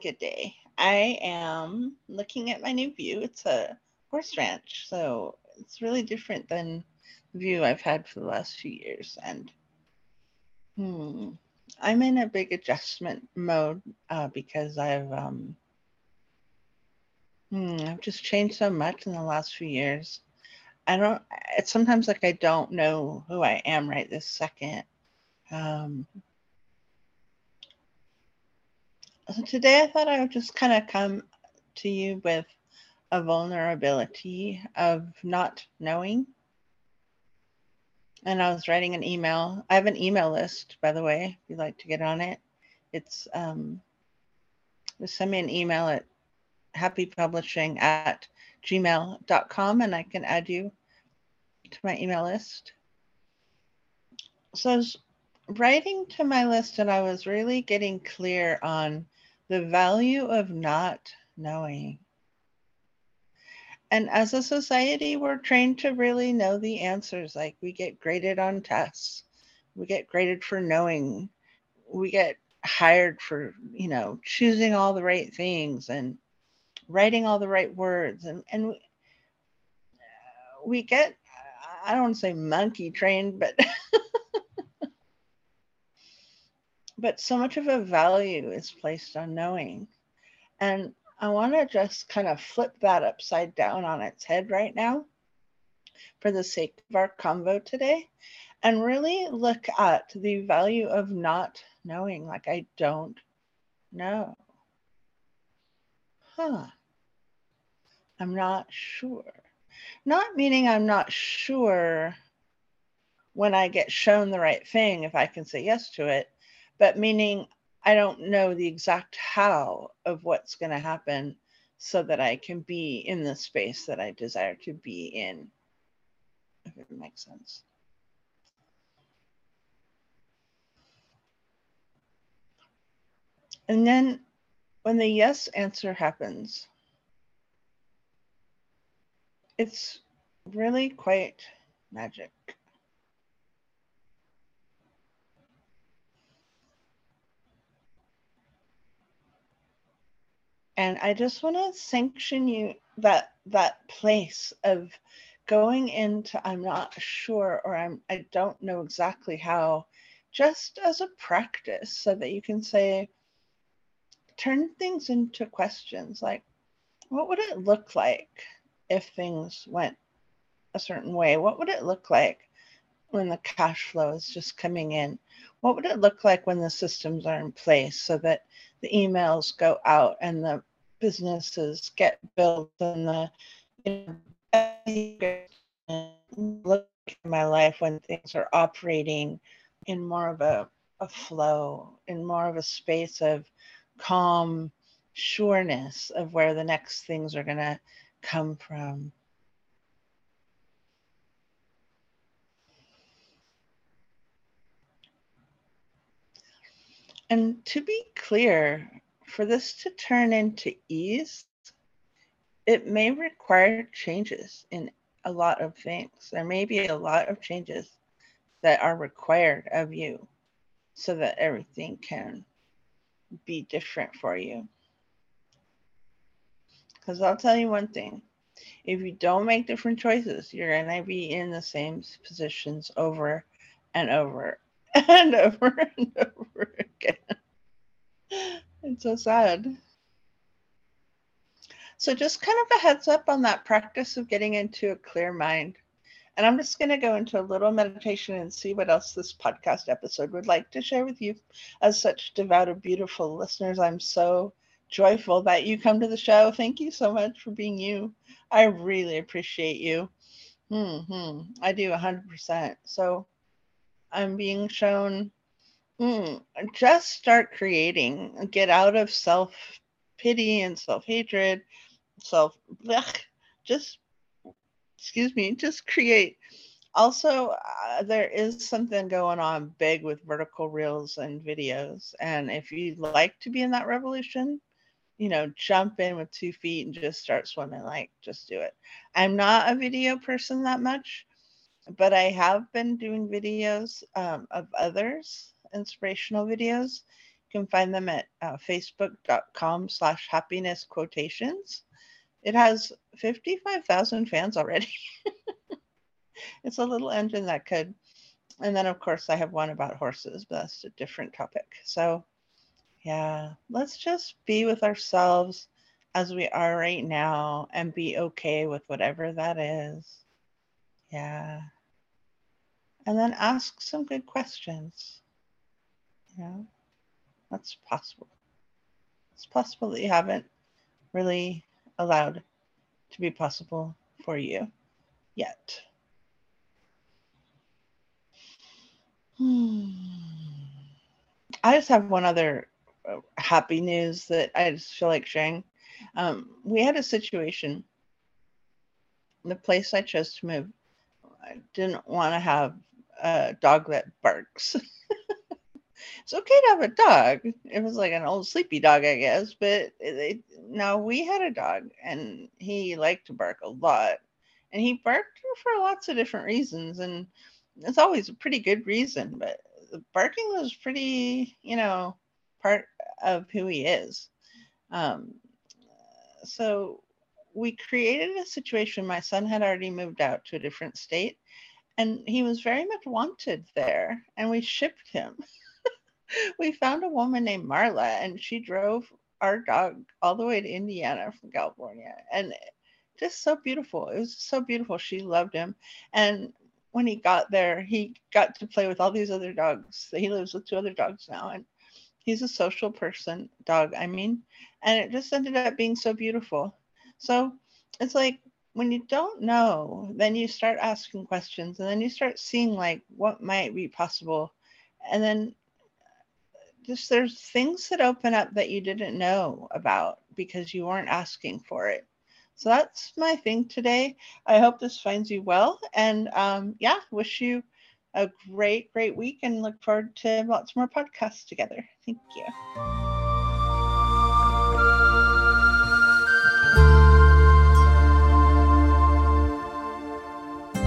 good day. I am looking at my new view. It's a horse ranch, so it's really different than the view I've had for the last few years. And hmm, I'm in a big adjustment mode uh, because I've um, hmm, I've just changed so much in the last few years. I don't. It's sometimes like I don't know who I am right this second. Um, so today I thought I would just kind of come to you with a vulnerability of not knowing. And I was writing an email. I have an email list, by the way, if you'd like to get on it. It's um, just send me an email at happypublishing at gmail.com and I can add you to my email list. So I was writing to my list and I was really getting clear on the value of not knowing. And as a society, we're trained to really know the answers. Like we get graded on tests, we get graded for knowing, we get hired for, you know, choosing all the right things and writing all the right words. And, and we, we get, I don't say monkey trained, but but so much of a value is placed on knowing. And I want to just kind of flip that upside down on its head right now for the sake of our convo today and really look at the value of not knowing, like I don't know. Huh. I'm not sure. Not meaning I'm not sure when I get shown the right thing, if I can say yes to it, but meaning I don't know the exact how of what's going to happen so that I can be in the space that I desire to be in, if it makes sense. And then when the yes answer happens, it's really quite magic. And i just want to sanction you that that place of going into i'm not sure or i'm i don't know exactly how just as a practice so that you can say turn things into questions like what would it look like if things went a certain way? What would it look like when the cash flow is just coming in? What would it look like when the systems are in place so that the emails go out and the businesses get built and the you know, look at my life when things are operating in more of a, a flow, in more of a space of calm sureness of where the next things are going to come from. And to be clear, for this to turn into ease, it may require changes in a lot of things. There may be a lot of changes that are required of you so that everything can be different for you. Because I'll tell you one thing if you don't make different choices, you're going to be in the same positions over and over and over and over again. It's so sad. So, just kind of a heads up on that practice of getting into a clear mind. And I'm just going to go into a little meditation and see what else this podcast episode would like to share with you as such devout, and beautiful listeners. I'm so joyful that you come to the show. Thank you so much for being you. I really appreciate you. hmm I do 100%. So I'm being shown Mm, just start creating. Get out of self pity and self hatred. Self, just excuse me, just create. Also, uh, there is something going on big with vertical reels and videos. And if you'd like to be in that revolution, you know, jump in with two feet and just start swimming. Like, just do it. I'm not a video person that much, but I have been doing videos um, of others inspirational videos You can find them at uh, facebook.com slash happiness quotations. It has 55,000 fans already. it's a little engine that could. And then, of course, I have one about horses, but that's a different topic. So, yeah, let's just be with ourselves as we are right now and be okay with whatever that is. Yeah. And then ask some good questions. Yeah, that's possible. It's possible that you haven't really allowed to be possible for you yet. Hmm. I just have one other uh, happy news that I just feel like sharing. Um, we had a situation. The place I chose to move, I didn't want to have a dog that barks. it's okay to have a dog. It was like an old sleepy dog, I guess. But now we had a dog, and he liked to bark a lot, and he barked for lots of different reasons, and it's always a pretty good reason. But the barking was pretty, you know, part of who he is. Um, so we created a situation. My son had already moved out to a different state, and he was very much wanted there, and we shipped him. we found a woman named Marla, and she drove our dog all the way to Indiana from California, and just so beautiful. It was so beautiful. She loved him, and when he got there, he got to play with all these other dogs. He lives with two other dogs now, and he's a social person, dog, I mean, and it just ended up being so beautiful. So it's like when you don't know, then you start asking questions and then you start seeing like what might be possible. And then just there's things that open up that you didn't know about because you weren't asking for it. So that's my thing today. I hope this finds you well. And um, yeah, wish you a great, great week and look forward to lots more podcasts together. Thank you.